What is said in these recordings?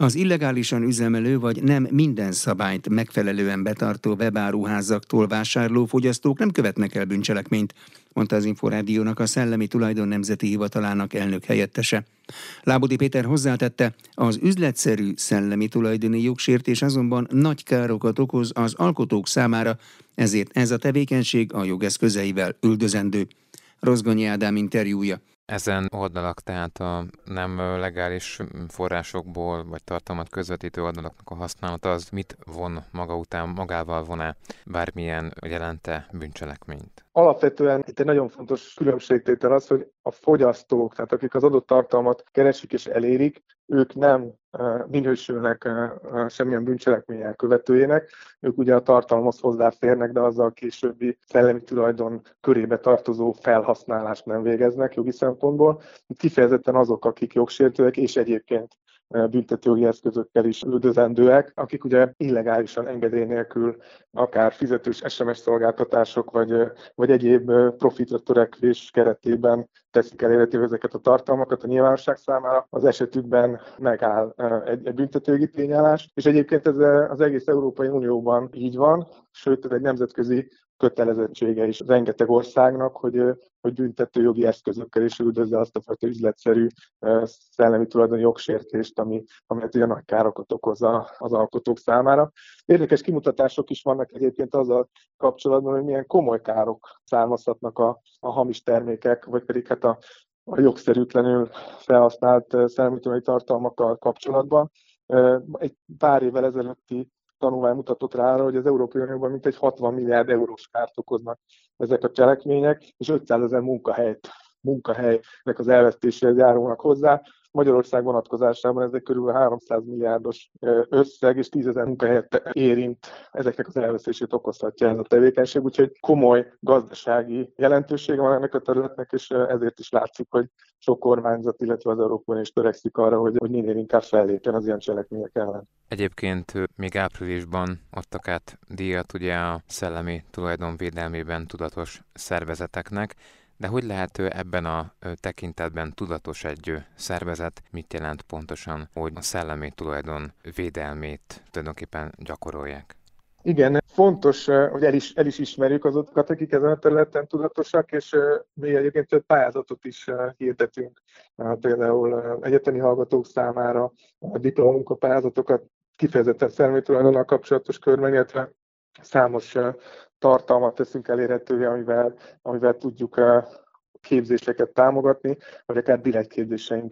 Az illegálisan üzemelő vagy nem minden szabályt megfelelően betartó webáruházaktól vásárló fogyasztók nem követnek el bűncselekményt, mondta az Inforádiónak a Szellemi Tulajdon Nemzeti Hivatalának elnök helyettese. Lábodi Péter hozzátette, az üzletszerű szellemi tulajdoni jogsértés azonban nagy károkat okoz az alkotók számára, ezért ez a tevékenység a jogeszközeivel üldözendő. Rozgonyi Ádám interjúja. Ezen oldalak, tehát a nem legális forrásokból vagy tartalmat közvetítő oldalaknak a használata az mit von maga után, magával von-e bármilyen jelente bűncselekményt? Alapvetően itt egy nagyon fontos különbségtétel az, hogy a fogyasztók, tehát akik az adott tartalmat keresik és elérik, ők nem minősülnek semmilyen bűncselekmény elkövetőjének. Ők ugye a tartalmaz hozzáférnek, de azzal későbbi szellemi tulajdon körébe tartozó felhasználást nem végeznek jogi szempontból. Kifejezetten azok, akik jogsértőek, és egyébként büntetőjogi eszközökkel is üldözendőek, akik ugye illegálisan engedély nélkül akár fizetős SMS szolgáltatások, vagy, vagy egyéb profitra törekvés keretében teszik elérhetővé ezeket a tartalmakat a nyilvánosság számára, az esetükben megáll egy, egy büntetőjogi tényállás, és egyébként ez az egész Európai Unióban így van, sőt ez egy nemzetközi kötelezettsége is rengeteg országnak, hogy, hogy büntető jogi eszközökkel is üldözze azt a fajta üzletszerű szellemi tulajdoni jogsértést, ami, ami hát ugye nagy károkat okoz az alkotók számára. Érdekes kimutatások is vannak egyébként azzal kapcsolatban, hogy milyen komoly károk származhatnak a, a hamis termékek, vagy pedig hát a, a jogszerűtlenül felhasznált szellemi tartalmakkal kapcsolatban. Egy pár évvel ezelőtti tanulmány mutatott rá arra, hogy az Európai Unióban mintegy 60 milliárd eurós kárt okoznak ezek a cselekmények, és 500 ezer munkahelyet munkahelynek az elvesztéséhez járulnak hozzá. Magyarország vonatkozásában ezek körül 300 milliárdos összeg és 10 ezer munkahelyet érint, ezeknek az elvesztését okozhatja ez a tevékenység, úgyhogy komoly gazdasági jelentősége van ennek a területnek, és ezért is látszik, hogy sok kormányzat, illetve az Európai is törekszik arra, hogy, hogy minél inkább fellépjen az ilyen cselekmények ellen. Egyébként még áprilisban adtak át díjat ugye a szellemi tulajdonvédelmében tudatos szervezeteknek, de hogy lehet ebben a tekintetben tudatos egy szervezet, mit jelent pontosan, hogy a szellemi tulajdon védelmét tulajdonképpen gyakorolják? Igen, fontos, hogy el is, el is ismerjük azokat, akik ezen a területen tudatosak, és mi egyébként több pályázatot is hirdetünk, például egyetemi hallgatók számára diplomunka kifejezetten szellemi tulajdonnal kapcsolatos körben, illetve számos tartalmat teszünk elérhetővé, amivel, amivel tudjuk képzéseket támogatni, vagy akár direkt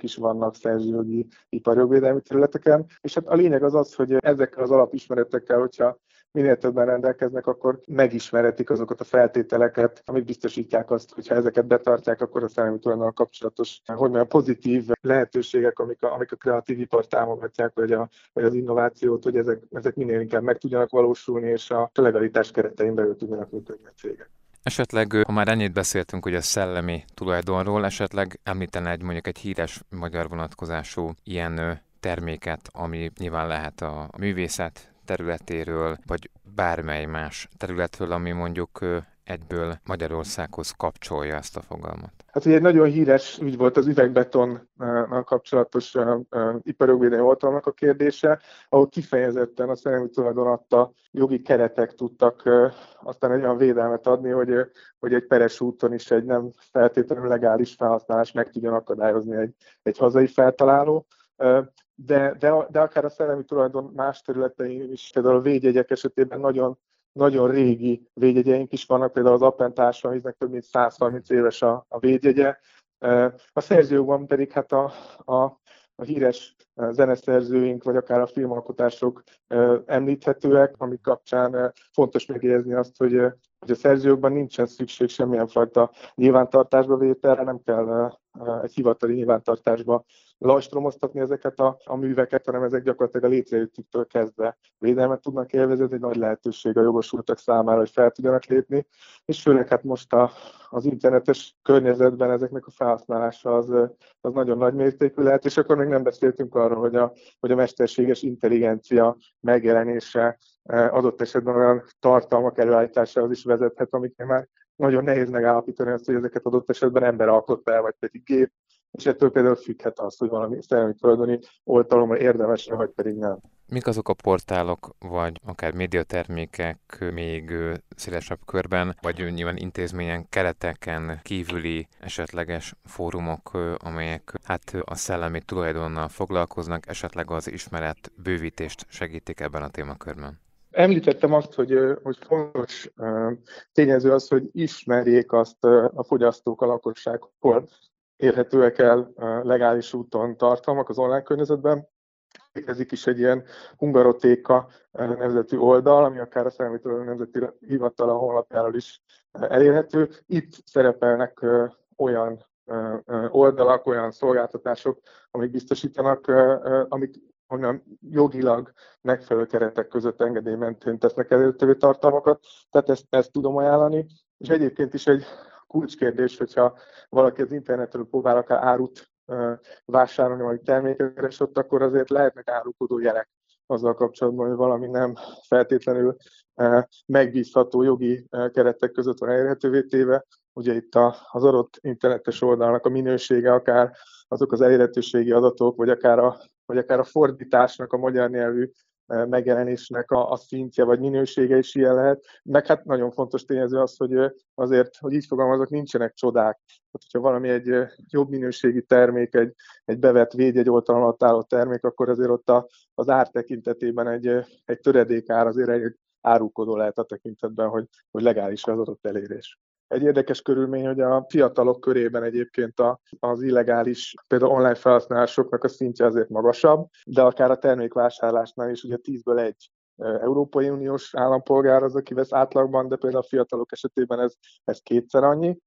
is vannak szerzőjogi iparjogvédelmi területeken. És hát a lényeg az az, hogy ezekkel az alapismeretekkel, hogyha minél többen rendelkeznek, akkor megismerhetik azokat a feltételeket, amik biztosítják azt, hogy ha ezeket betartják, akkor a szellemi tulajdonnal kapcsolatos, hogy mondjam, pozitív lehetőségek, amik a, amik a kreatív ipar támogatják, vagy, a, vagy az innovációt, hogy ezek, ezek minél inkább meg tudjanak valósulni, és a legalitás keretein belül tudjanak működni a cégek. Esetleg, ha már ennyit beszéltünk hogy a szellemi tulajdonról, esetleg említene egy mondjuk egy híres magyar vonatkozású ilyen terméket, ami nyilván lehet a művészet területéről, vagy bármely más területről, ami mondjuk egyből Magyarországhoz kapcsolja ezt a fogalmat? Hát ugye egy nagyon híres ügy volt az üvegbetonnal kapcsolatos iparjogvédelmi oltalmak a kérdése, ahol kifejezetten a szellemi tulajdon adta jogi keretek tudtak aztán egy olyan védelmet adni, hogy, hogy egy peres úton is egy nem feltétlenül legális felhasználás meg tudjon akadályozni egy, egy hazai feltaláló. De, de, de akár a szellemi tulajdon más területein is, például a védjegyek esetében nagyon nagyon régi védjegyeink is vannak, például az Appentársa, amelynek több mint 130 éves a, a védjegye. A szerzőjogban pedig hát a, a, a híres zeneszerzőink, vagy akár a filmalkotások említhetőek, amik kapcsán fontos megjegyezni azt, hogy, hogy a szerzőjogban nincsen szükség semmilyen fajta nyilvántartásba vételre, nem kell egy hivatali nyilvántartásba lajstromoztatni ezeket a, a műveket, hanem ezek gyakorlatilag a létrejöttüktől kezdve védelmet tudnak élvezni, ez egy nagy lehetőség a jogosultak számára, hogy fel tudjanak lépni, és főleg hát most a, az internetes környezetben ezeknek a felhasználása az, az nagyon nagy mértékű lehet, és akkor még nem beszéltünk arról, hogy a, hogy a mesterséges intelligencia megjelenése adott esetben olyan tartalmak előállításához is vezethet, amiknél már nagyon nehéz megállapítani azt, hogy ezeket adott esetben ember alkotta el, vagy pedig gép, és ettől például függhet az, hogy valami szellemi tulajdoni oltalomra érdemes, vagy pedig nem. Mik azok a portálok, vagy akár médiatermékek még szélesebb körben, vagy nyilván intézményen, kereteken kívüli esetleges fórumok, amelyek hát a szellemi tulajdonnal foglalkoznak, esetleg az ismeret bővítést segítik ebben a témakörben? Említettem azt, hogy, hogy fontos tényező az, hogy ismerjék azt a fogyasztók, a lakosság, hol érhetőek el legális úton tartalmak az online környezetben. Létezik is egy ilyen Hungarotéka nemzeti oldal, ami akár a Szellemi Nemzeti Hivatal a honlapjáról is elérhető. Itt szerepelnek olyan oldalak, olyan szolgáltatások, amik biztosítanak, amik onnan jogilag megfelelő keretek között engedély mentén tesznek előttevő tartalmakat, tehát ezt, ezt tudom ajánlani. És egyébként is egy kulcskérdés, hogyha valaki az internetről próbál akár árut vásárolni, vagy terméket keres akkor azért lehetnek árukodó jelek azzal kapcsolatban, hogy valami nem feltétlenül megbízható jogi keretek között van elérhetővé téve. Ugye itt az adott internetes oldalnak a minősége, akár azok az elérhetőségi adatok, vagy akár a, vagy akár a fordításnak a magyar nyelvű megjelenésnek a, a szintje vagy minősége is ilyen lehet. Meg hát nagyon fontos tényező az, hogy azért, hogy így fogalmazok, nincsenek csodák. Hát, hogyha valami egy jobb minőségi termék, egy, egy bevett védjegy oltalon alatt álló termék, akkor azért ott a, az ár tekintetében egy, egy töredék ár azért egy árulkodó lehet a tekintetben, hogy, hogy legális az adott elérés. Egy érdekes körülmény, hogy a fiatalok körében egyébként az illegális, például online felhasználásoknak a szintje azért magasabb, de akár a termékvásárlásnál is ugye 10-ből egy Európai Uniós állampolgár az, aki vesz átlagban, de például a fiatalok esetében ez, ez kétszer annyi.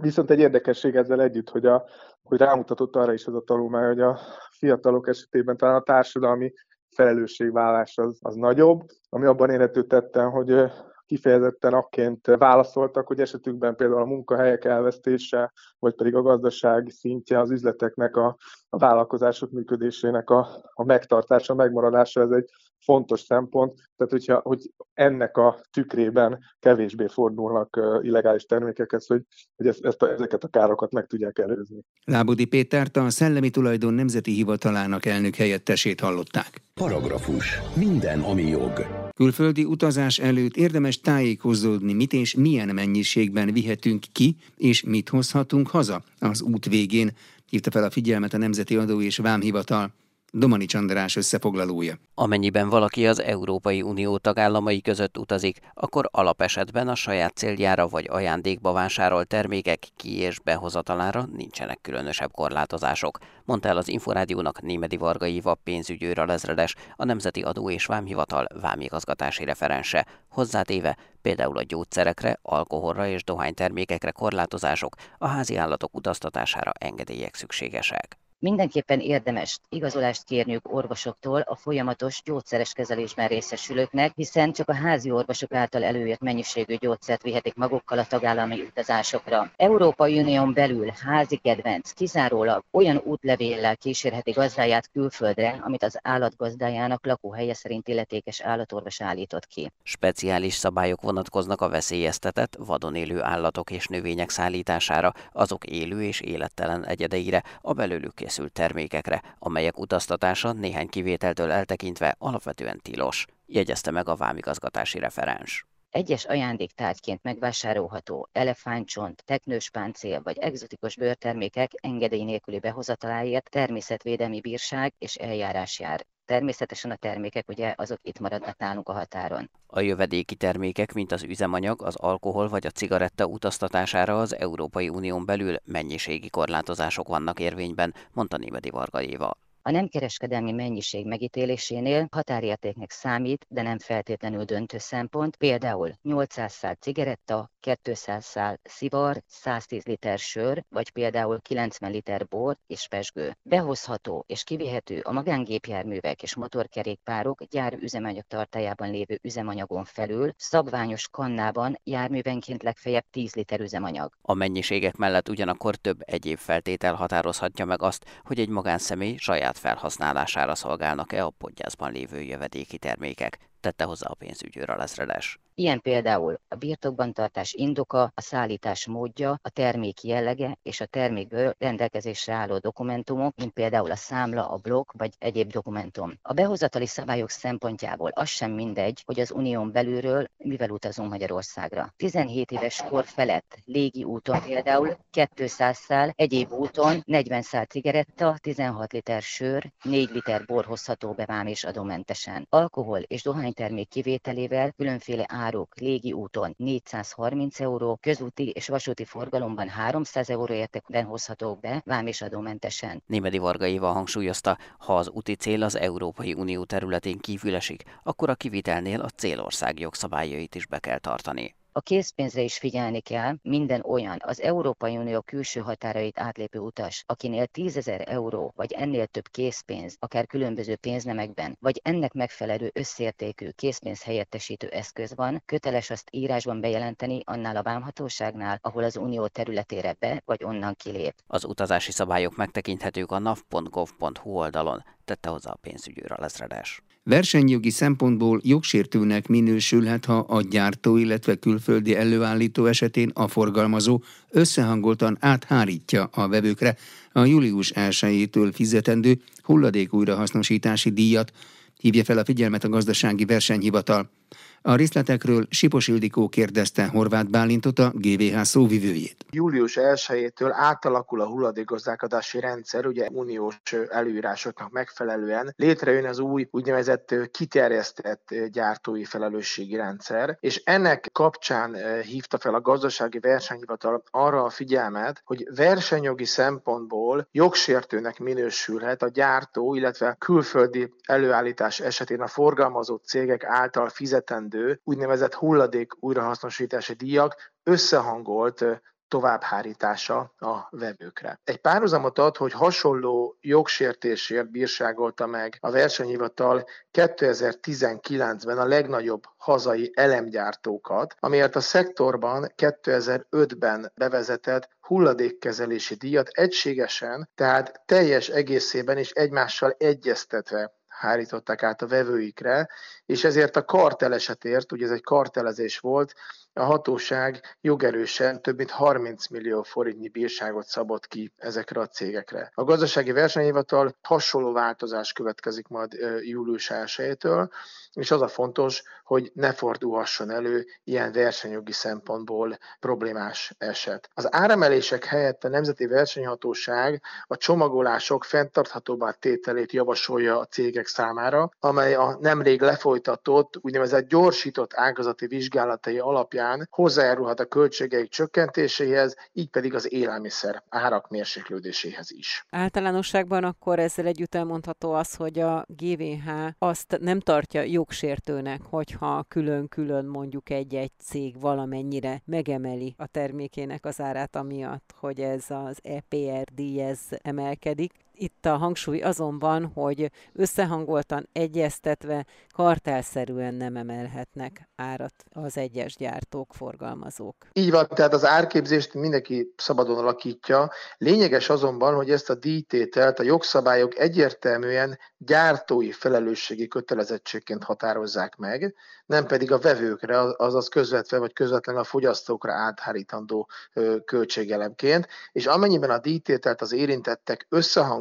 Viszont egy érdekesség ezzel együtt, hogy, a, hogy rámutatott arra is az a tanulmány, hogy a fiatalok esetében talán a társadalmi felelősségvállás az, az nagyobb, ami abban érhető tetten, hogy kifejezetten akként válaszoltak, hogy esetükben például a munkahelyek elvesztése, vagy pedig a gazdasági szintje az üzleteknek, a, a vállalkozások működésének a, a megtartása, a megmaradása, ez egy fontos szempont. Tehát, hogyha, hogy ennek a tükrében kevésbé fordulnak illegális termékekhez, hogy, hogy ezt, ezt a, ezeket a károkat meg tudják előzni. Lábudi Pétert a Szellemi Tulajdon Nemzeti Hivatalának elnök helyettesét hallották. Paragrafus. Minden, ami jog. Külföldi utazás előtt érdemes tájékozódni, mit és milyen mennyiségben vihetünk ki, és mit hozhatunk haza az út végén, hívta fel a figyelmet a Nemzeti Adó és Vámhivatal. Domani András összefoglalója. Amennyiben valaki az Európai Unió tagállamai között utazik, akkor alapesetben a saját céljára vagy ajándékba vásárolt termékek ki- és behozatalára nincsenek különösebb korlátozások, mondta el az Inforádiónak Némedi Vargai Vap pénzügyőr lezredes, a Nemzeti Adó és Vámhivatal vámigazgatási referense. Hozzátéve például a gyógyszerekre, alkoholra és dohánytermékekre korlátozások, a házi állatok utaztatására engedélyek szükségesek. Mindenképpen érdemes igazolást kérniük orvosoktól a folyamatos gyógyszeres kezelésben részesülőknek, hiszen csak a házi orvosok által előírt mennyiségű gyógyszert vihetik magukkal a tagállami utazásokra. Európai Unión belül házi kedvenc kizárólag olyan útlevéllel kísérheti gazdáját külföldre, amit az állatgazdájának lakóhelye szerint illetékes állatorvos állított ki. Speciális szabályok vonatkoznak a veszélyeztetett, vadon élő állatok és növények szállítására, azok élő és élettelen egyedeire, a belőlük készült termékekre, amelyek utaztatása néhány kivételtől eltekintve alapvetően tilos, jegyezte meg a vámigazgatási referens. Egyes ajándéktárgyként megvásárolható elefántcsont, teknős páncél vagy egzotikus bőrtermékek engedély nélküli behozataláért természetvédelmi bírság és eljárás jár. Természetesen a termékek ugye azok itt maradnak nálunk a határon. A jövedéki termékek, mint az üzemanyag, az alkohol vagy a cigaretta utaztatására az Európai Unión belül mennyiségi korlátozások vannak érvényben, mondta Némedi Varga Éva. A nem kereskedelmi mennyiség megítélésénél határértéknek számít, de nem feltétlenül döntő szempont, például 800 szál cigaretta, 200 szál szivar, 110 liter sör, vagy például 90 liter bor és pesgő. Behozható és kivihető a magángépjárművek és motorkerékpárok gyár üzemanyag tartájában lévő üzemanyagon felül, szabványos kannában járművenként legfeljebb 10 liter üzemanyag. A mennyiségek mellett ugyanakkor több egyéb feltétel határozhatja meg azt, hogy egy magánszemély saját felhasználására szolgálnak-e a podgyászban lévő jövedéki termékek, tette hozzá a pénzügyőr a lezredes. Ilyen például a birtokban tartás indoka, a szállítás módja, a termék jellege és a termékből rendelkezésre álló dokumentumok, mint például a számla, a blokk vagy egyéb dokumentum. A behozatali szabályok szempontjából az sem mindegy, hogy az unión belülről mivel utazunk Magyarországra. 17 éves kor felett légi úton például 200 szál, egyéb úton 40 szál cigaretta, 16 liter sör, 4 liter bor hozható be vám és adómentesen. Alkohol és dohánytermék kivételével különféle áruk légi úton 430 euró, közúti és vasúti forgalomban 300 euró értékben hozhatók be vám és adómentesen. Némedi Varga Éva hangsúlyozta, ha az úti cél az Európai Unió területén kívül esik, akkor a kivitelnél a célország jogszabályait is be kell tartani. A készpénzre is figyelni kell, minden olyan az Európai Unió külső határait átlépő utas, akinél 10 ezer euró vagy ennél több készpénz, akár különböző pénznemekben, vagy ennek megfelelő összértékű készpénz helyettesítő eszköz van, köteles azt írásban bejelenteni annál a vámhatóságnál, ahol az unió területére be vagy onnan kilép. Az utazási szabályok megtekinthetők a nav.gov.hu oldalon, tette hozzá a pénzügyőr a lezredes. Versenyjogi szempontból jogsértőnek minősülhet, ha a gyártó, illetve külföldi előállító esetén a forgalmazó összehangoltan áthárítja a vevőkre a július 1-től fizetendő hulladék újrahasznosítási díjat, hívja fel a figyelmet a gazdasági versenyhivatal. A részletekről Sipos Ildikó kérdezte Horváth Bálintot a GVH szóvivőjét. Július 1-től átalakul a hulladékgazdálkodási rendszer, ugye uniós előírásoknak megfelelően létrejön az új úgynevezett kiterjesztett gyártói felelősségi rendszer, és ennek kapcsán hívta fel a gazdasági versenyhivatal arra a figyelmet, hogy versenyjogi szempontból jogsértőnek minősülhet a gyártó, illetve külföldi előállítás esetén a forgalmazó cégek által fizetendő fizetendő úgynevezett hulladék újrahasznosítási díjak összehangolt továbbhárítása a vevőkre. Egy párhuzamot ad, hogy hasonló jogsértésért bírságolta meg a versenyhivatal 2019-ben a legnagyobb hazai elemgyártókat, amiért a szektorban 2005-ben bevezetett hulladékkezelési díjat egységesen, tehát teljes egészében és egymással egyeztetve hárították át a vevőikre, és ezért a kartel esetért, ugye ez egy kartelezés volt, a hatóság jogerősen több mint 30 millió forintnyi bírságot szabott ki ezekre a cégekre. A gazdasági versenyhivatal hasonló változás következik majd július 1-től, és az a fontos, hogy ne fordulhasson elő ilyen versenyjogi szempontból problémás eset. Az áremelések helyett a Nemzeti Versenyhatóság a csomagolások fenntarthatóbbá tételét javasolja a cégek számára, amely a nemrég lefolytatott úgynevezett gyorsított ágazati vizsgálatai alapján hozzájárulhat a költségeik csökkentéséhez, így pedig az élelmiszer árak mérséklődéséhez is. Általánosságban akkor ezzel együtt elmondható az, hogy a GVH azt nem tartja jogsértőnek, hogyha külön-külön mondjuk egy-egy cég valamennyire megemeli a termékének az árát, amiatt, hogy ez az EPRD ez emelkedik. Itt a hangsúly azonban, hogy összehangoltan egyeztetve kartelszerűen nem emelhetnek árat az egyes gyártók, forgalmazók. Így van, tehát az árképzést mindenki szabadon alakítja. Lényeges azonban, hogy ezt a díjtételt a jogszabályok egyértelműen gyártói felelősségi kötelezettségként határozzák meg, nem pedig a vevőkre, azaz közvetve vagy közvetlenül a fogyasztókra áthárítandó költségelemként, és amennyiben a díjtételt az érintettek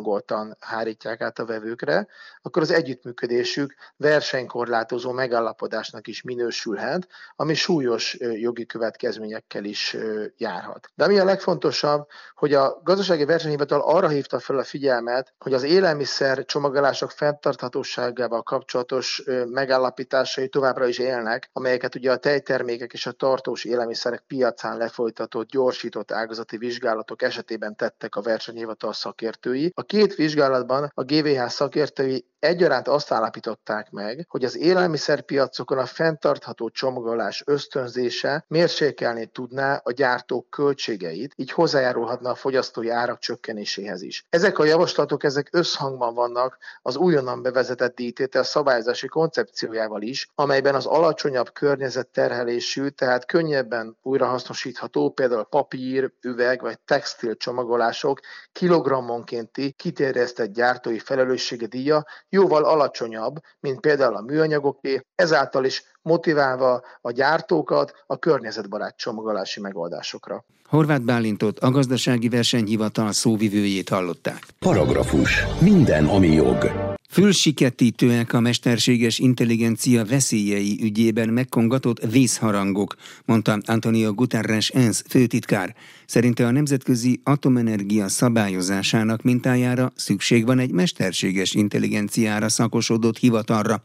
összehangoltan hárítják át a vevőkre, akkor az együttműködésük versenykorlátozó megállapodásnak is minősülhet, ami súlyos jogi következményekkel is járhat. De ami a legfontosabb, hogy a gazdasági versenyhivatal arra hívta fel a figyelmet, hogy az élelmiszer csomagolások fenntarthatóságával kapcsolatos megállapításai továbbra is élnek, amelyeket ugye a tejtermékek és a tartós élelmiszerek piacán lefolytatott gyorsított ágazati vizsgálatok esetében tettek a versenyhivatal szakértői. A két vizsgálatban a GVH szakértői egyaránt azt állapították meg, hogy az élelmiszerpiacokon a fenntartható csomagolás ösztönzése mérsékelni tudná a gyártók költségeit, így hozzájárulhatna a fogyasztói árak csökkenéséhez is. Ezek a javaslatok ezek összhangban vannak az újonnan bevezetett díjtétel szabályozási koncepciójával is, amelyben az alacsonyabb környezetterhelésű, tehát könnyebben újrahasznosítható, például papír, üveg vagy textil csomagolások kilogrammonkénti kiterjesztett gyártói felelőssége díja jóval alacsonyabb, mint például a műanyagoké, ezáltal is motiválva a gyártókat a környezetbarát csomagolási megoldásokra. Horváth Bálintot, a gazdasági versenyhivatal szóvivőjét hallották. Paragrafus. Minden, ami jog. Fülsiketítőek a mesterséges intelligencia veszélyei ügyében megkongatott vészharangok, mondta Antonio Guterres ENSZ főtitkár. Szerinte a nemzetközi atomenergia szabályozásának mintájára szükség van egy mesterséges intelligenciára szakosodott hivatalra.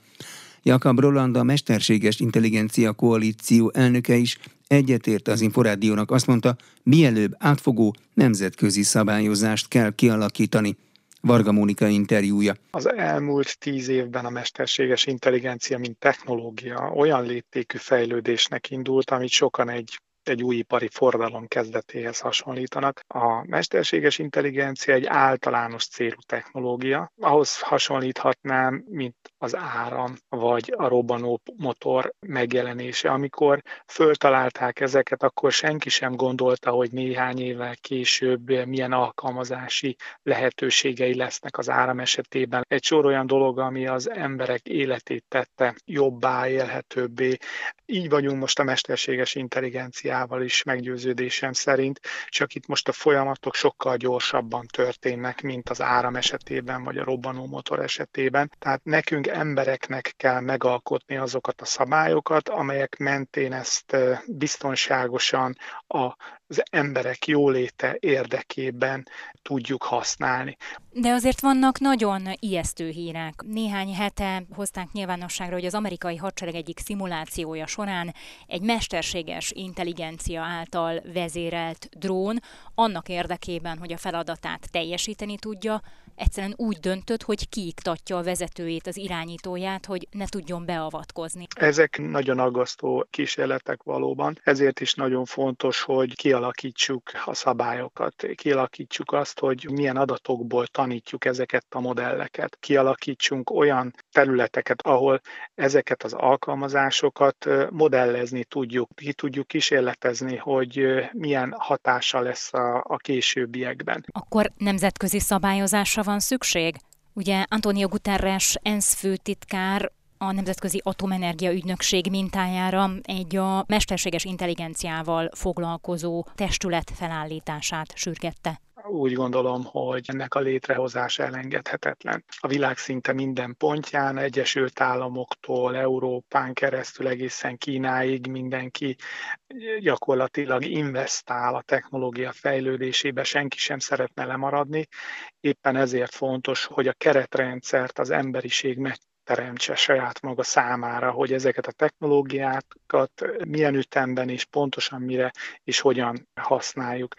Jakab Roland, a Mesterséges Intelligencia Koalíció elnöke is egyetért az Inforádiónak azt mondta, mielőbb átfogó nemzetközi szabályozást kell kialakítani. Varga Mónika interjúja. Az elmúlt tíz évben a mesterséges intelligencia, mint technológia olyan léptékű fejlődésnek indult, amit sokan egy egy új ipari forradalom kezdetéhez hasonlítanak. A mesterséges intelligencia egy általános célú technológia. Ahhoz hasonlíthatnám, mint az áram vagy a robbanó motor megjelenése. Amikor föltalálták ezeket, akkor senki sem gondolta, hogy néhány évvel később milyen alkalmazási lehetőségei lesznek az áram esetében. Egy sor olyan dolog, ami az emberek életét tette jobbá, élhetőbbé. Így vagyunk most a mesterséges intelligenciával is meggyőződésem szerint, csak itt most a folyamatok sokkal gyorsabban történnek, mint az áram esetében, vagy a robbanó motor esetében. Tehát nekünk embereknek kell megalkotni azokat a szabályokat, amelyek mentén ezt biztonságosan az emberek jóléte érdekében tudjuk használni. De azért vannak nagyon ijesztő hírek. Néhány hete hozták nyilvánosságra, hogy az amerikai hadsereg egyik szimulációja során egy mesterséges intelligencia által vezérelt drón annak érdekében, hogy a feladatát teljesíteni tudja, egyszerűen úgy döntött, hogy kiiktatja a vezetőjét, az irányítóját, hogy ne tudjon beavatkozni. Ezek nagyon aggasztó kísérletek valóban, ezért is nagyon fontos, hogy kialakítsuk a szabályokat, kialakítsuk azt, hogy milyen adatokból tanítjuk ezeket a modelleket, kialakítsunk olyan területeket, ahol ezeket az alkalmazásokat modellezni tudjuk, ki tudjuk kísérletezni, hogy milyen hatása lesz a, a későbbiekben. Akkor nemzetközi szabályozásra van szükség? Ugye Antonio Guterres ENSZ főtitkár a Nemzetközi Atomenergia Ügynökség mintájára egy a mesterséges intelligenciával foglalkozó testület felállítását sürgette úgy gondolom, hogy ennek a létrehozása elengedhetetlen. A világ szinte minden pontján, Egyesült Államoktól, Európán keresztül egészen Kínáig mindenki gyakorlatilag investál a technológia fejlődésébe, senki sem szeretne lemaradni. Éppen ezért fontos, hogy a keretrendszert az emberiség meg teremtse saját maga számára, hogy ezeket a technológiákat milyen ütemben és pontosan mire és hogyan használjuk.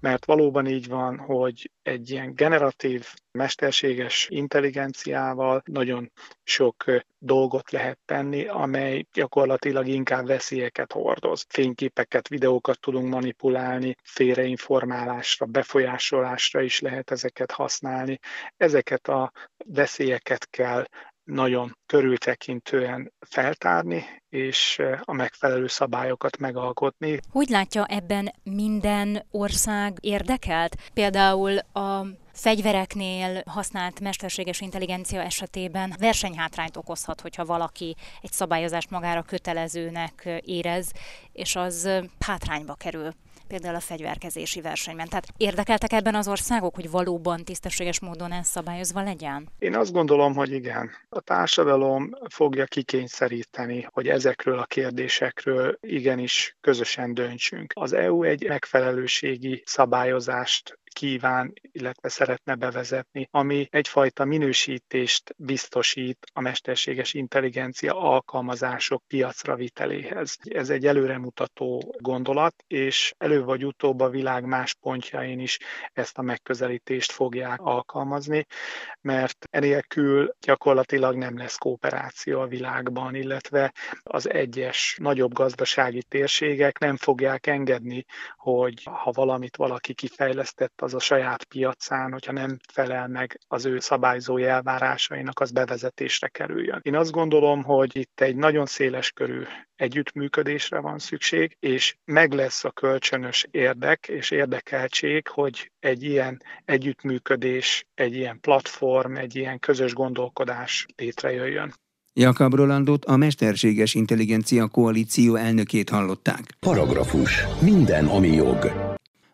Mert valóban így van, hogy egy ilyen generatív, mesterséges intelligenciával nagyon sok dolgot lehet tenni, amely gyakorlatilag inkább veszélyeket hordoz. Fényképeket, videókat tudunk manipulálni, félreinformálásra, befolyásolásra is lehet ezeket használni. Ezeket a veszélyeket kell nagyon körültekintően feltárni, és a megfelelő szabályokat megalkotni. Hogy látja ebben minden ország érdekelt? Például a fegyvereknél használt mesterséges intelligencia esetében versenyhátrányt okozhat, hogyha valaki egy szabályozást magára kötelezőnek érez, és az hátrányba kerül például a fegyverkezési versenyben. Tehát érdekeltek ebben az országok, hogy valóban tisztességes módon ez szabályozva legyen? Én azt gondolom, hogy igen. A társadalom fogja kikényszeríteni, hogy ezekről a kérdésekről igenis közösen döntsünk. Az EU egy megfelelőségi szabályozást kíván, illetve szeretne bevezetni, ami egyfajta minősítést biztosít a mesterséges intelligencia alkalmazások piacra viteléhez. Ez egy előremutató gondolat, és elő vagy utóbb a világ más pontjain is ezt a megközelítést fogják alkalmazni, mert enélkül gyakorlatilag nem lesz kooperáció a világban, illetve az egyes nagyobb gazdasági térségek nem fogják engedni, hogy ha valamit valaki kifejlesztett az a saját piacán, hogyha nem felel meg az ő szabályzói elvárásainak, az bevezetésre kerüljön. Én azt gondolom, hogy itt egy nagyon széles körű együttműködésre van szükség, és meg lesz a kölcsönös érdek és érdekeltség, hogy egy ilyen együttműködés, egy ilyen platform, egy ilyen közös gondolkodás létrejöjjön. Jakab Rolandot a Mesterséges Intelligencia Koalíció elnökét hallották. Paragrafus. Minden, ami jog.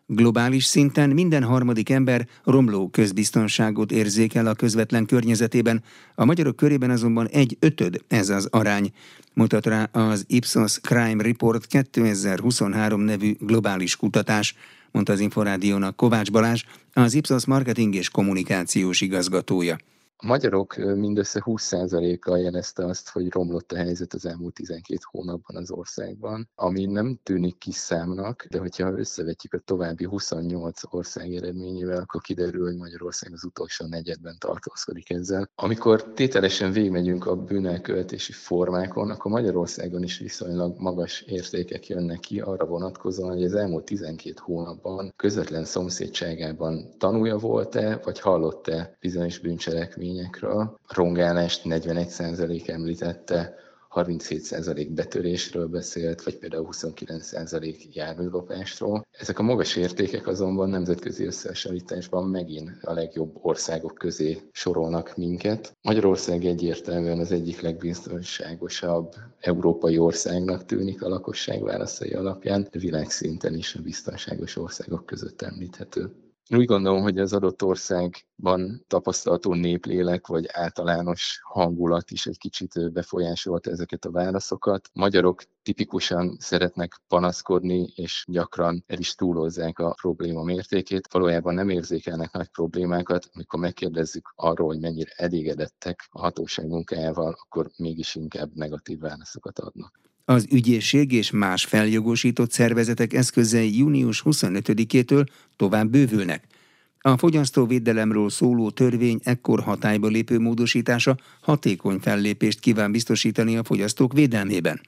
Globális szinten minden harmadik ember romló közbiztonságot érzékel a közvetlen környezetében, a magyarok körében azonban egy ötöd ez az arány, mutat rá az Ipsos Crime Report 2023 nevű globális kutatás, mondta az Inforádiónak Kovács Balázs, az Ipsos marketing és kommunikációs igazgatója. A magyarok mindössze 20%-a jelezte azt, hogy romlott a helyzet az elmúlt 12 hónapban az országban, ami nem tűnik kis számnak, de hogyha összevetjük a további 28 ország eredményével, akkor kiderül, hogy Magyarország az utolsó negyedben tartózkodik ezzel. Amikor tételesen végigmegyünk a bűnelkövetési formákon, akkor Magyarországon is viszonylag magas értékek jönnek ki arra vonatkozóan, hogy az elmúlt 12 hónapban közvetlen szomszédságában tanulja volt-e, vagy hallott-e bizonyos bűncselekmény eseményekről. A rongálást 41% említette, 37% betörésről beszélt, vagy például 29% járműlopásról. Ezek a magas értékek azonban nemzetközi összehasonlításban megint a legjobb országok közé sorolnak minket. Magyarország egyértelműen az egyik legbiztonságosabb európai országnak tűnik a lakosság válaszai alapján, világszinten is a biztonságos országok között említhető. Úgy gondolom, hogy az adott országban tapasztalható néplélek vagy általános hangulat is egy kicsit befolyásolta ezeket a válaszokat. Magyarok tipikusan szeretnek panaszkodni, és gyakran el is túlozzák a probléma mértékét. Valójában nem érzékelnek nagy problémákat, amikor megkérdezzük arról, hogy mennyire elégedettek a hatóság munkájával, akkor mégis inkább negatív válaszokat adnak. Az ügyészség és más feljogosított szervezetek eszközei június 25-től tovább bővülnek. A fogyasztóvédelemről szóló törvény ekkor hatályba lépő módosítása hatékony fellépést kíván biztosítani a fogyasztók védelmében.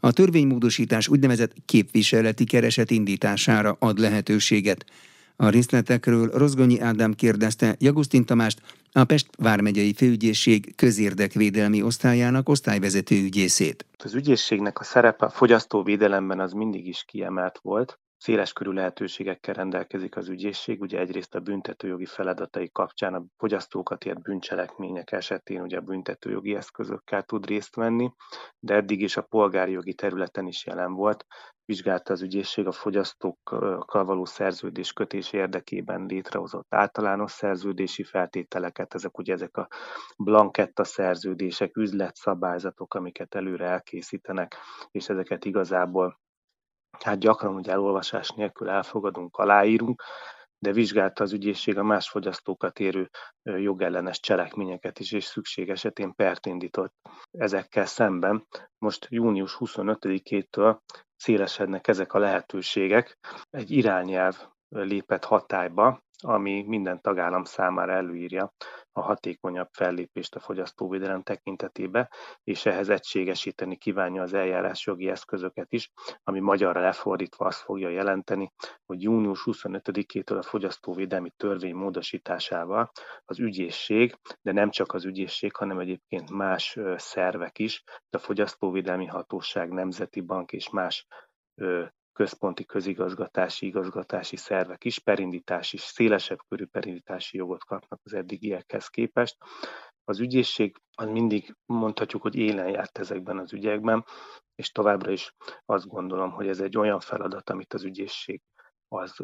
A törvénymódosítás úgynevezett képviseleti kereset indítására ad lehetőséget. A részletekről Rozgonyi Ádám kérdezte Jagusztin Tamást, a Pest vármegyei főügyészség közérdekvédelmi osztályának osztályvezető ügyészét. Az ügyészségnek a szerepe a fogyasztóvédelemben az mindig is kiemelt volt. Széles körű lehetőségekkel rendelkezik az ügyészség, ugye egyrészt a büntetőjogi feladatai kapcsán a fogyasztókat ért bűncselekmények esetén ugye a büntetőjogi eszközökkel tud részt venni, de eddig is a polgári jogi területen is jelen volt. Vizsgálta az ügyészség a fogyasztókkal való szerződés kötés érdekében létrehozott általános szerződési feltételeket, ezek ugye ezek a blanketta szerződések, üzletszabályzatok, amiket előre elkészítenek, és ezeket igazából hát gyakran ugye elolvasás nélkül elfogadunk, aláírunk, de vizsgálta az ügyészség a más fogyasztókat érő jogellenes cselekményeket is, és szükség esetén pert indított ezekkel szemben. Most június 25-től szélesednek ezek a lehetőségek. Egy irányelv lépett hatályba, ami minden tagállam számára előírja a hatékonyabb fellépést a fogyasztóvédelem tekintetében, és ehhez egységesíteni kívánja az eljárásjogi eszközöket is, ami magyarra lefordítva azt fogja jelenteni, hogy június 25-től a fogyasztóvédelmi törvény módosításával az ügyészség, de nem csak az ügyészség, hanem egyébként más szervek is, a Fogyasztóvédelmi Hatóság, Nemzeti Bank és más központi közigazgatási, igazgatási szervek is perindítási, szélesebb körű perindítási jogot kapnak az eddigiekhez képest. Az ügyészség az mindig mondhatjuk, hogy élen járt ezekben az ügyekben, és továbbra is azt gondolom, hogy ez egy olyan feladat, amit az ügyészség az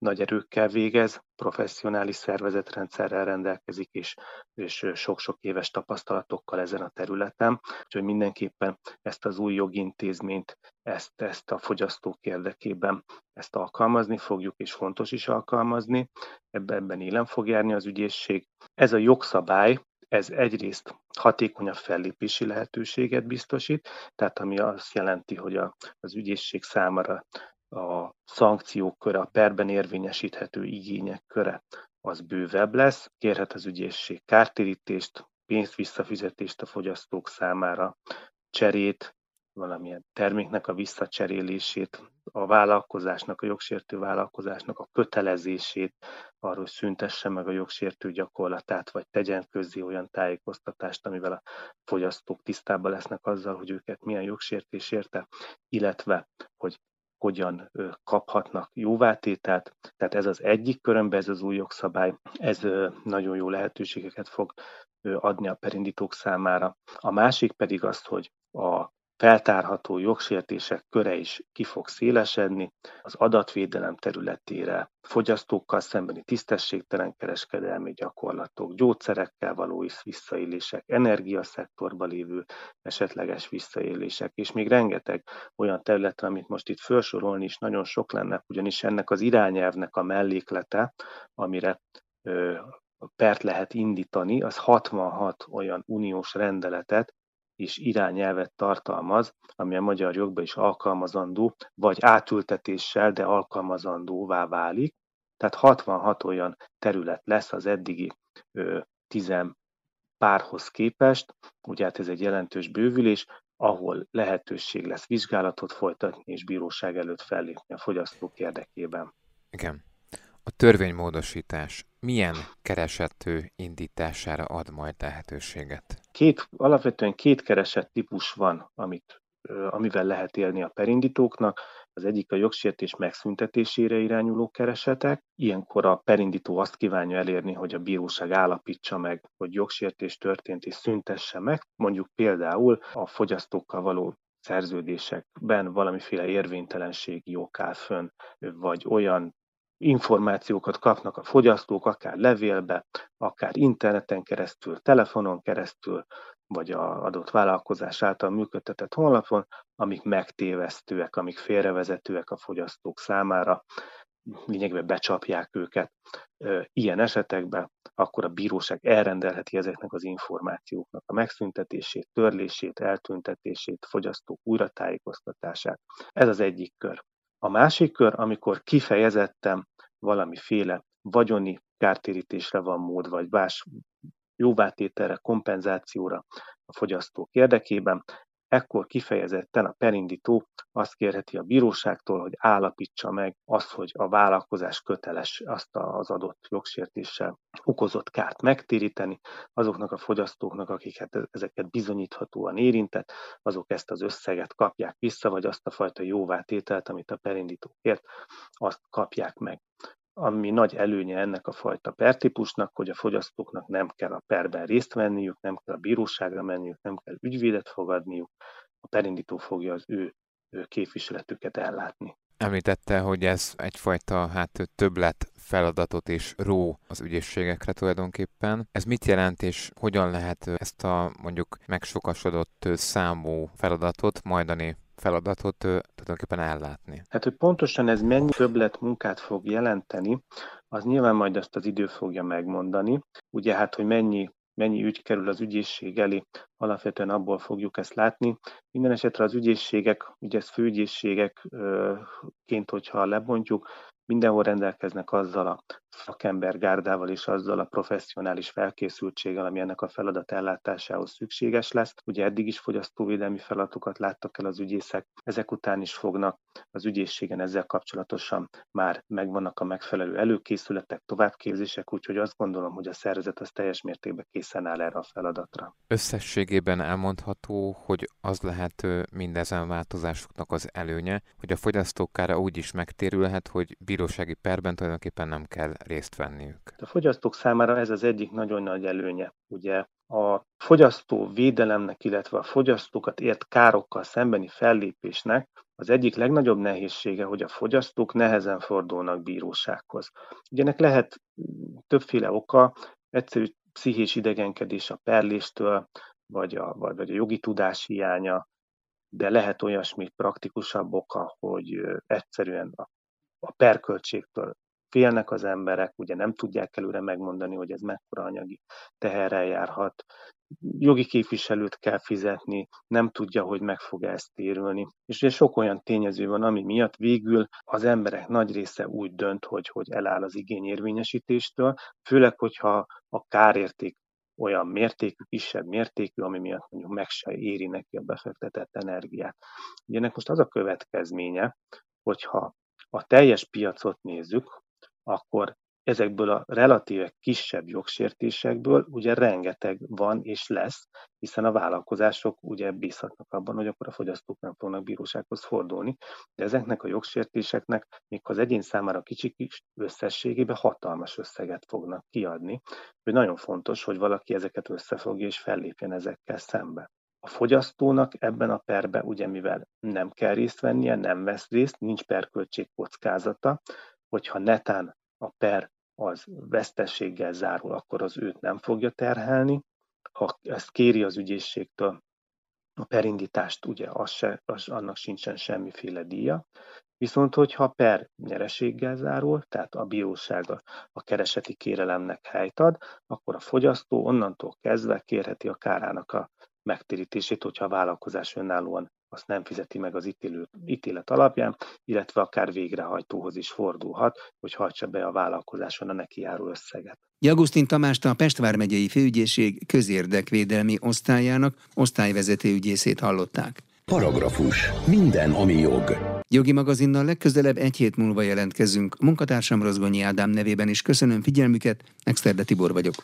nagy erőkkel végez, professzionális szervezetrendszerrel rendelkezik, és, és sok-sok éves tapasztalatokkal ezen a területen. Úgyhogy mindenképpen ezt az új jogintézményt, ezt, ezt a fogyasztók érdekében ezt alkalmazni fogjuk, és fontos is alkalmazni. Ebben, ebben élen fog járni az ügyészség. Ez a jogszabály, ez egyrészt hatékonyabb fellépési lehetőséget biztosít, tehát ami azt jelenti, hogy a, az ügyészség számára a szankciók köre, a perben érvényesíthető igények köre az bővebb lesz, kérhet az ügyészség kártérítést, pénzt visszafizetést a fogyasztók számára, cserét, valamilyen terméknek a visszacserélését, a vállalkozásnak, a jogsértő vállalkozásnak a kötelezését, arról, hogy szüntesse meg a jogsértő gyakorlatát, vagy tegyen közzé olyan tájékoztatást, amivel a fogyasztók tisztában lesznek azzal, hogy őket milyen jogsértés érte, illetve, hogy hogyan kaphatnak jóvátételt. Tehát ez az egyik körömbe, ez az új jogszabály, ez nagyon jó lehetőségeket fog adni a perindítók számára. A másik pedig az, hogy a feltárható jogsértések köre is ki fog szélesedni, az adatvédelem területére, fogyasztókkal szembeni tisztességtelen kereskedelmi gyakorlatok, gyógyszerekkel való visszaélések, energiaszektorban lévő esetleges visszaélések, és még rengeteg olyan területre, amit most itt felsorolni is nagyon sok lenne, ugyanis ennek az irányelvnek a melléklete, amire pert lehet indítani, az 66 olyan uniós rendeletet, és irányelvet tartalmaz, ami a magyar jogban is alkalmazandó, vagy átültetéssel, de alkalmazandóvá válik. Tehát 66 olyan terület lesz az eddigi ö, 10 párhoz képest, ugye hát ez egy jelentős bővülés, ahol lehetőség lesz vizsgálatot folytatni és bíróság előtt fellépni a fogyasztók érdekében. Igen. A törvénymódosítás milyen keresető indítására ad majd lehetőséget? Két, alapvetően két keresett típus van, amit, amivel lehet élni a perindítóknak. Az egyik a jogsértés megszüntetésére irányuló keresetek. Ilyenkor a perindító azt kívánja elérni, hogy a bíróság állapítsa meg, hogy jogsértés történt és szüntesse meg. Mondjuk például a fogyasztókkal való szerződésekben valamiféle érvénytelenségi ok áll fönn, vagy olyan információkat kapnak a fogyasztók, akár levélbe, akár interneten keresztül, telefonon keresztül, vagy a adott vállalkozás által működtetett honlapon, amik megtévesztőek, amik félrevezetőek a fogyasztók számára, lényegben becsapják őket. Ilyen esetekben akkor a bíróság elrendelheti ezeknek az információknak a megszüntetését, törlését, eltüntetését, fogyasztók újratájékoztatását. Ez az egyik kör. A másik kör, amikor kifejezetten valamiféle vagyoni kártérítésre van mód, vagy más jóvátételre, kompenzációra a fogyasztók érdekében, ekkor kifejezetten a perindító azt kérheti a bíróságtól, hogy állapítsa meg azt, hogy a vállalkozás köteles azt az adott jogsértéssel okozott kárt megtéríteni, azoknak a fogyasztóknak, akiket ezeket bizonyíthatóan érintett, azok ezt az összeget kapják vissza, vagy azt a fajta jóvátételt, amit a perindító kért, azt kapják meg ami nagy előnye ennek a fajta pertípusnak, hogy a fogyasztóknak nem kell a perben részt venniük, nem kell a bíróságra menniük, nem kell ügyvédet fogadniuk, a perindító fogja az ő, ő képviseletüket ellátni. Említette, hogy ez egyfajta hát többlet feladatot is ró az ügyészségekre tulajdonképpen. Ez mit jelent, és hogyan lehet ezt a mondjuk megsokasodott számú feladatot majdani feladatot tulajdonképpen ellátni. Hát, hogy pontosan ez mennyi többlet munkát fog jelenteni, az nyilván majd azt az idő fogja megmondani. Ugye hát, hogy mennyi mennyi ügy kerül az ügyészség elé, alapvetően abból fogjuk ezt látni. Minden esetre az ügyészségek, ugye ez főügyészségekként, hogyha lebontjuk, mindenhol rendelkeznek azzal a szakembergárdával és azzal a professzionális felkészültséggel, ami ennek a feladat ellátásához szükséges lesz. Ugye eddig is fogyasztóvédelmi feladatokat láttak el az ügyészek, ezek után is fognak. Az ügyészségen ezzel kapcsolatosan már megvannak a megfelelő előkészületek, továbbképzések, úgyhogy azt gondolom, hogy a szervezet az teljes mértékben készen áll erre a feladatra. Összességében elmondható, hogy az lehet mindezen változásoknak az előnye, hogy a fogyasztókára úgy is megtérülhet, hogy bírósági perben tulajdonképpen nem kell részt venniük. A fogyasztók számára ez az egyik nagyon nagy előnye. Ugye a fogyasztó védelemnek, illetve a fogyasztókat ért károkkal szembeni fellépésnek az egyik legnagyobb nehézsége, hogy a fogyasztók nehezen fordulnak bírósághoz. Ugye ennek lehet többféle oka, egyszerű pszichés idegenkedés a perléstől, vagy a, vagy, vagy a jogi tudás hiánya, de lehet olyasmi praktikusabb oka, hogy egyszerűen a, a perköltségtől félnek az emberek, ugye nem tudják előre megmondani, hogy ez mekkora anyagi teherrel járhat, jogi képviselőt kell fizetni, nem tudja, hogy meg fog ezt térülni. És ugye sok olyan tényező van, ami miatt végül az emberek nagy része úgy dönt, hogy, hogy eláll az igényérvényesítéstől, főleg, hogyha a kárérték olyan mértékű, kisebb mértékű, ami miatt mondjuk meg se éri neki a befektetett energiát. Ugye ennek most az a következménye, hogyha a teljes piacot nézzük, akkor ezekből a relatíve kisebb jogsértésekből ugye rengeteg van és lesz, hiszen a vállalkozások ugye bízhatnak abban, hogy akkor a fogyasztók nem fognak bírósághoz fordulni, de ezeknek a jogsértéseknek még az egyén számára kicsik is összességében hatalmas összeget fognak kiadni, hogy nagyon fontos, hogy valaki ezeket összefogja és fellépjen ezekkel szembe. A fogyasztónak ebben a perben ugye mivel nem kell részt vennie, nem vesz részt, nincs perköltség kockázata, hogyha netán a per az vesztességgel zárul, akkor az őt nem fogja terhelni. Ha ezt kéri az ügyészségtől, a perindítást, ugye az se, az, annak sincsen semmiféle díja. Viszont, hogyha per nyereséggel zárul, tehát a bíróság a, a kereseti kérelemnek helyt ad, akkor a fogyasztó onnantól kezdve kérheti a kárának a megtérítését, hogyha a vállalkozás önállóan azt nem fizeti meg az ítélő, ítélet alapján, illetve akár végrehajtóhoz is fordulhat, hogy hajtsa be a vállalkozáson a neki járó összeget. Jagustin Tamást a Pestvár megyei főügyészség közérdekvédelmi osztályának osztályvezető ügyészét hallották. Paragrafus. Minden, ami jog. Jogi magazinnal legközelebb egy hét múlva jelentkezünk. Munkatársam Rozgonyi Ádám nevében is köszönöm figyelmüket, Exterde Tibor vagyok.